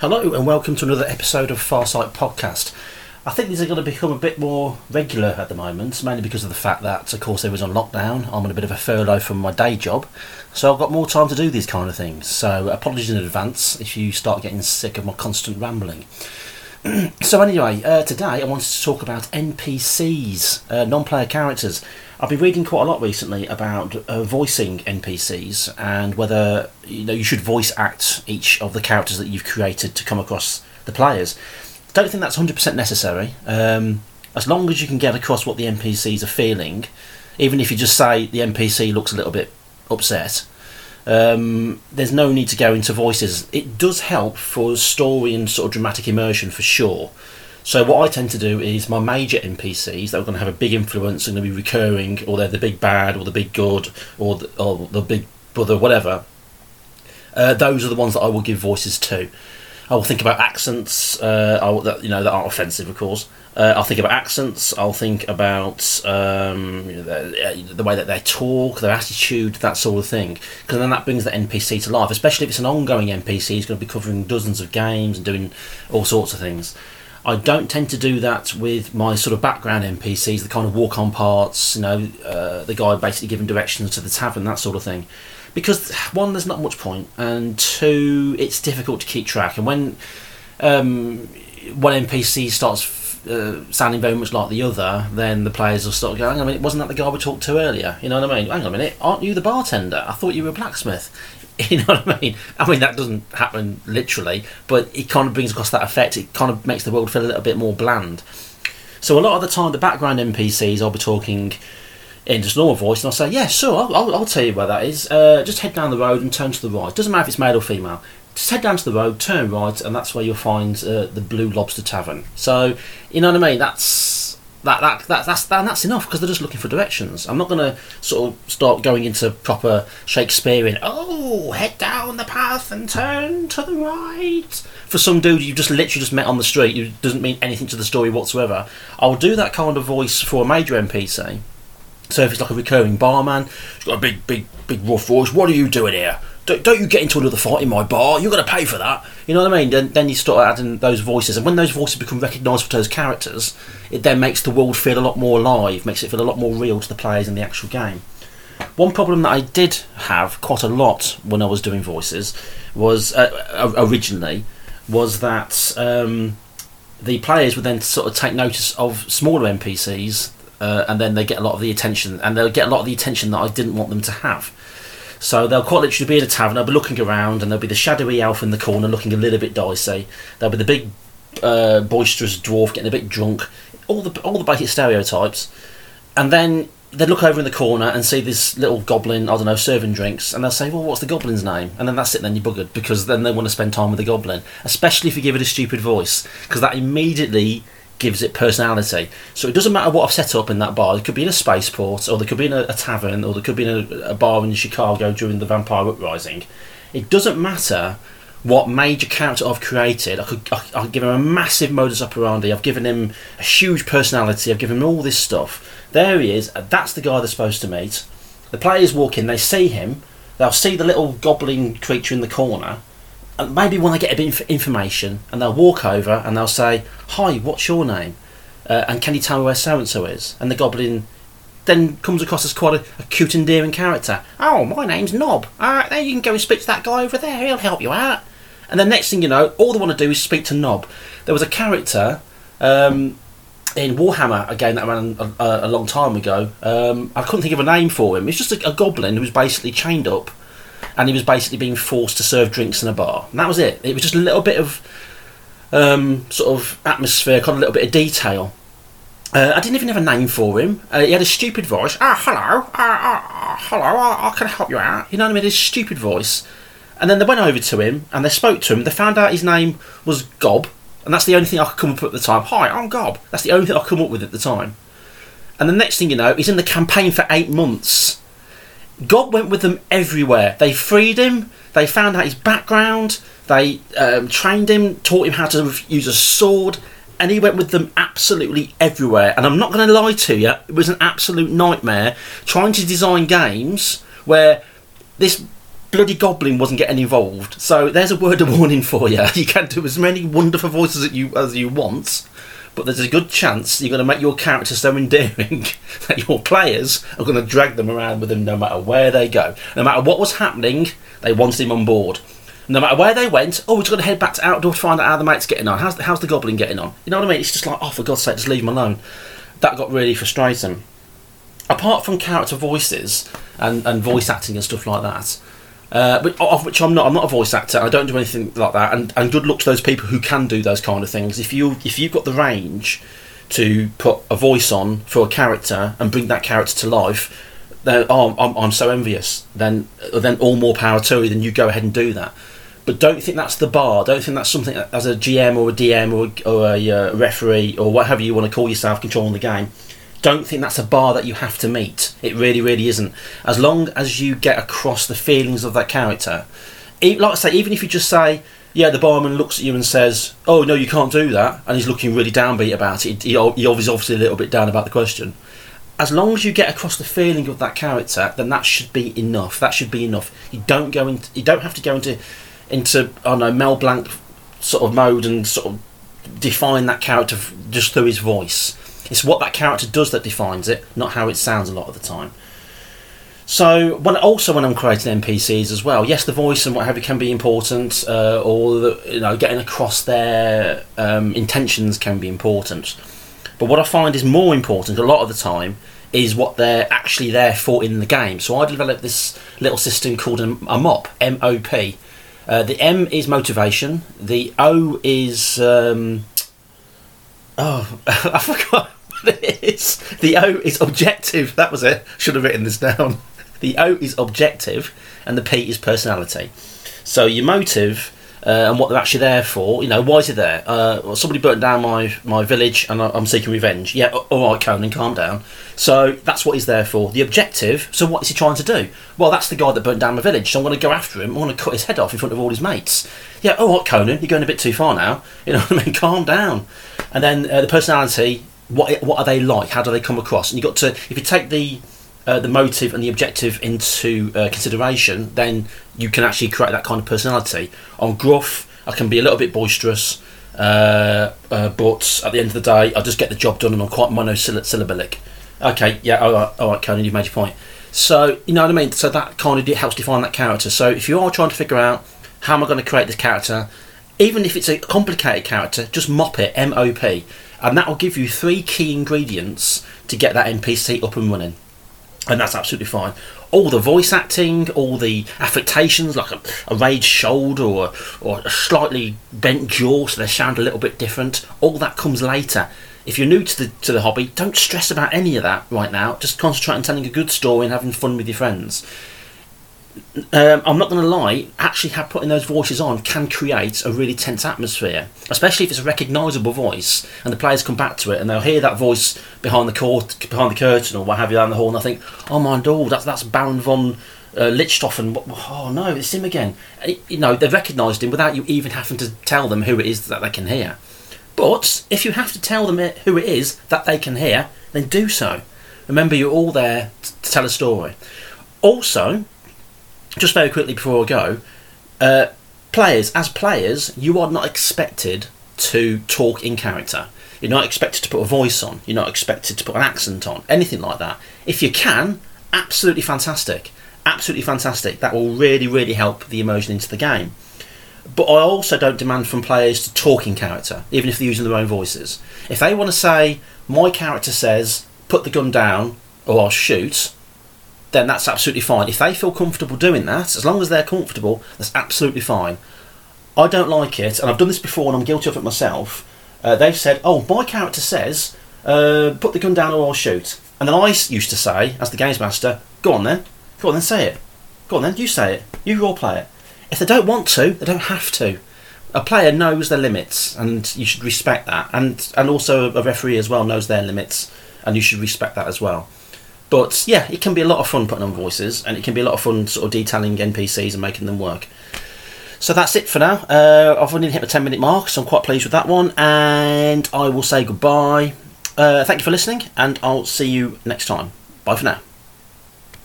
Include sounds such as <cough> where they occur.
Hello and welcome to another episode of Farsight Podcast. I think these are going to become a bit more regular at the moment, mainly because of the fact that, of course, everyone's on lockdown. I'm on a bit of a furlough from my day job, so I've got more time to do these kind of things. So, apologies in advance if you start getting sick of my constant rambling. So, anyway, uh, today I wanted to talk about NPCs, uh, non player characters. I've been reading quite a lot recently about uh, voicing NPCs and whether you know you should voice act each of the characters that you've created to come across the players. Don't think that's hundred percent necessary. Um, as long as you can get across what the NPCs are feeling, even if you just say the NPC looks a little bit upset, um, there's no need to go into voices. It does help for story and sort of dramatic immersion for sure. So what I tend to do is my major NPCs that are going to have a big influence and going to be recurring, or they're the big bad, or the big good, or the, or the big brother, whatever. Uh, those are the ones that I will give voices to. I will think about accents, uh, I will, that you know that aren't offensive, of course. Uh, I'll think about accents. I'll think about um, you know, the, the, way that they talk, their attitude, that sort of thing. Because then that brings the NPC to life. Especially if it's an ongoing NPC, he's going to be covering dozens of games and doing all sorts of things. I don't tend to do that with my sort of background NPCs, the kind of walk on parts, you know, uh, the guy basically giving directions to the tavern, that sort of thing. Because, one, there's not much point, and two, it's difficult to keep track. And when um, one NPC starts uh, sounding very much like the other, then the players will start going, hang on a minute, wasn't that the guy we talked to earlier? You know what I mean? Hang on a minute, aren't you the bartender? I thought you were a blacksmith. <laughs> You know what I mean? I mean that doesn't happen literally, but it kind of brings across that effect. It kind of makes the world feel a little bit more bland. So a lot of the time, the background NPCs, I'll be talking in just normal voice, and I'll say, "Yeah, sure, I'll, I'll, I'll tell you where that is. Uh, just head down the road and turn to the right. Doesn't matter if it's male or female. Just head down to the road, turn right, and that's where you'll find uh, the Blue Lobster Tavern. So, you know what I mean? That's that, that, that that's that, that's enough because they're just looking for directions. I'm not going to sort of start going into proper Shakespearean. Oh, head down the path and turn to the right. For some dude you've just literally just met on the street, who doesn't mean anything to the story whatsoever. I'll do that kind of voice for a major NPC. So if it's like a recurring barman, he's got a big, big, big rough voice. What are you doing here? don't, don't you get into another fight in my bar. You're going to pay for that. You know what I mean? Then, then you start adding those voices, and when those voices become recognised for those characters, it then makes the world feel a lot more alive, makes it feel a lot more real to the players in the actual game. One problem that I did have quite a lot when I was doing voices was uh, originally was that um, the players would then sort of take notice of smaller NPCs, uh, and then they get a lot of the attention, and they'll get a lot of the attention that I didn't want them to have. So they'll quite literally be in a tavern, they'll be looking around, and there'll be the shadowy elf in the corner looking a little bit dicey. There'll be the big uh, boisterous dwarf getting a bit drunk. All the all the basic stereotypes, and then they look over in the corner and see this little goblin, I don't know, serving drinks, and they'll say, "Well, what's the goblin's name?" And then that's it. Then you're buggered because then they want to spend time with the goblin, especially if you give it a stupid voice, because that immediately gives it personality. So it doesn't matter what I've set up in that bar. It could be in a spaceport, or there could be in a, a tavern, or there could be in a, a, bar in Chicago during the vampire uprising. It doesn't matter what major character I've created. I could I, I've given him a massive modus operandi. I've given him a huge personality. I've given him all this stuff. There he is. That's the guy they're supposed to meet. The players walk in. They see him. They'll see the little goblin creature in the corner maybe when they get a bit of information and they'll walk over and they'll say, Hi, what's your name? Uh, and can you tell me where so and so is? And the goblin then comes across as quite a, a cute, endearing character. Oh, my name's Nob. Uh, there you can go and speak to that guy over there, he'll help you out. And the next thing you know, all they want to do is speak to Nob. There was a character um, in Warhammer, again, that ran a, a long time ago. Um, I couldn't think of a name for him. It's just a, a goblin who was basically chained up and he was basically being forced to serve drinks in a bar. And that was it. It was just a little bit of um, sort of atmosphere, kind of a little bit of detail. Uh, I didn't even have a name for him. Uh, he had a stupid voice. Ah, hello, uh, uh, hello, I, I can help you out. You know what I mean? His stupid voice. And then they went over to him and they spoke to him. They found out his name was Gob, and that's the only thing I could come up with at the time. Hi, I'm Gob. That's the only thing I could come up with at the time. And the next thing you know, he's in the campaign for eight months Gob went with them everywhere. They freed him. They found out his background. They um, trained him, taught him how to use a sword, and he went with them absolutely everywhere. And I'm not going to lie to you, it was an absolute nightmare trying to design games where this bloody goblin wasn't getting involved. So there's a word of warning for you. <laughs> You can do as many wonderful voices as you as you want, but there's a good chance you're going to make your character so endearing <laughs> that your players are going to drag them around with them no matter where they go. No matter what was happening, they wanted him on board. No matter where they went, oh, we're just going to head back to outdoor to find out how the mate's getting on. How's the, how's the goblin getting on? You know what I mean? It's just like, oh, for God's sake, just leave him alone. That got really frustrating. Apart from character voices and, and voice acting and stuff like that, uh, but of which I'm not. I'm not a voice actor. I don't do anything like that. And, and good luck to those people who can do those kind of things. If you if you've got the range to put a voice on for a character and bring that character to life, then oh, I'm, I'm so envious. Then then all more power to you. Then you go ahead and do that. But don't think that's the bar. Don't think that's something that, as a GM or a DM or, or a uh, referee or whatever you want to call yourself controlling the game don't think that's a bar that you have to meet. It really, really isn't. As long as you get across the feelings of that character, like I say, even if you just say, yeah, the barman looks at you and says, "Oh no, you can't do that," and he's looking really downbeat about it. He, he obviously a little bit down about the question. As long as you get across the feeling of that character, then that should be enough. That should be enough. You don't go into, you don't have to go into, into I don't know Mel Blanc sort of mode and sort of define that character just through his voice it's what that character does that defines it, not how it sounds a lot of the time. So, when also when I'm creating NPCs as well, yes, the voice and what have you can be important, uh, or the, you know, getting across their um, intentions can be important. But what I find is more important a lot of the time is what they're actually there for in the game. So I developed this little system called a MOP, M O P. Uh, the M is motivation. The O is um, oh, <laughs> I forgot <laughs> it is. The O is objective. That was it. Should have written this down. The O is objective, and the P is personality. So your motive uh, and what they're actually there for. You know, why is it there? Uh, well, somebody burnt down my, my village and I'm seeking revenge. Yeah, all right, Conan, calm down. So that's what he's there for. The objective. So what is he trying to do? Well, that's the guy that burnt down my village. So I'm going to go after him. I'm going to cut his head off in front of all his mates. Yeah, all right, Conan, you're going a bit too far now. You know what I mean? <laughs> Calm down. And then uh, the personality what what are they like? How do they come across? And you got to if you take the uh, the motive and the objective into uh, consideration, then you can actually create that kind of personality. On gruff, I can be a little bit boisterous, uh, uh but at the end of the day, I just get the job done, and I'm quite monosyllabic. Okay, yeah, all right, all right, Conan, you've made your point. So you know what I mean. So that kind of helps define that character. So if you are trying to figure out how am I going to create this character, even if it's a complicated character, just mop it, M O P and that will give you three key ingredients to get that NPC up and running. And that's absolutely fine. All the voice acting, all the affectations, like a, a raised shoulder or, or a slightly bent jaw, so they sound a little bit different, all that comes later. If you're new to the to the hobby, don't stress about any of that right now. Just concentrate on telling a good story and having fun with your friends um, I'm not going to lie, actually have putting those voices on can create a really tense atmosphere, especially if it's a recognisable voice and the players come back to it and they'll hear that voice behind the court, behind the curtain or what have you down the hall, and I think, oh my god, that's that's Baron von uh. Oh no, it's him again. You know, they've recognised him without you even having to tell them who it is that they can hear. But if you have to tell them who it is that they can hear, then do so. Remember, you're all there to tell a story. Also, just very quickly before I go, uh, players, as players, you are not expected to talk in character. You're not expected to put a voice on. You're not expected to put an accent on. Anything like that. If you can, absolutely fantastic. Absolutely fantastic. That will really, really help the immersion into the game. But I also don't demand from players to talk in character, even if they're using their own voices. If they want to say, my character says, put the gun down or I'll shoot, then that's absolutely fine. If they feel comfortable doing that, as long as they're comfortable, that's absolutely fine. I don't like it, and I've done this before and I'm guilty of it myself. Uh, they've said, oh, my character says, uh, put the gun down or I'll shoot. And then I used to say, as the games master, go on then, go on then, say it. Go on then, you say it. You role play it. If they don't want to, they don't have to. A player knows their limits, and you should respect that. And and also a referee as well knows their limits, and you should respect that as well. But yeah, it can be a lot of fun putting on voices, and it can be a lot of fun sort of detailing NPCs and making them work. So that's it for now. Uh, I've only hit the 10 minute mark, so I'm quite pleased with that one. And I will say goodbye. Uh, thank you for listening, and I'll see you next time. Bye for now.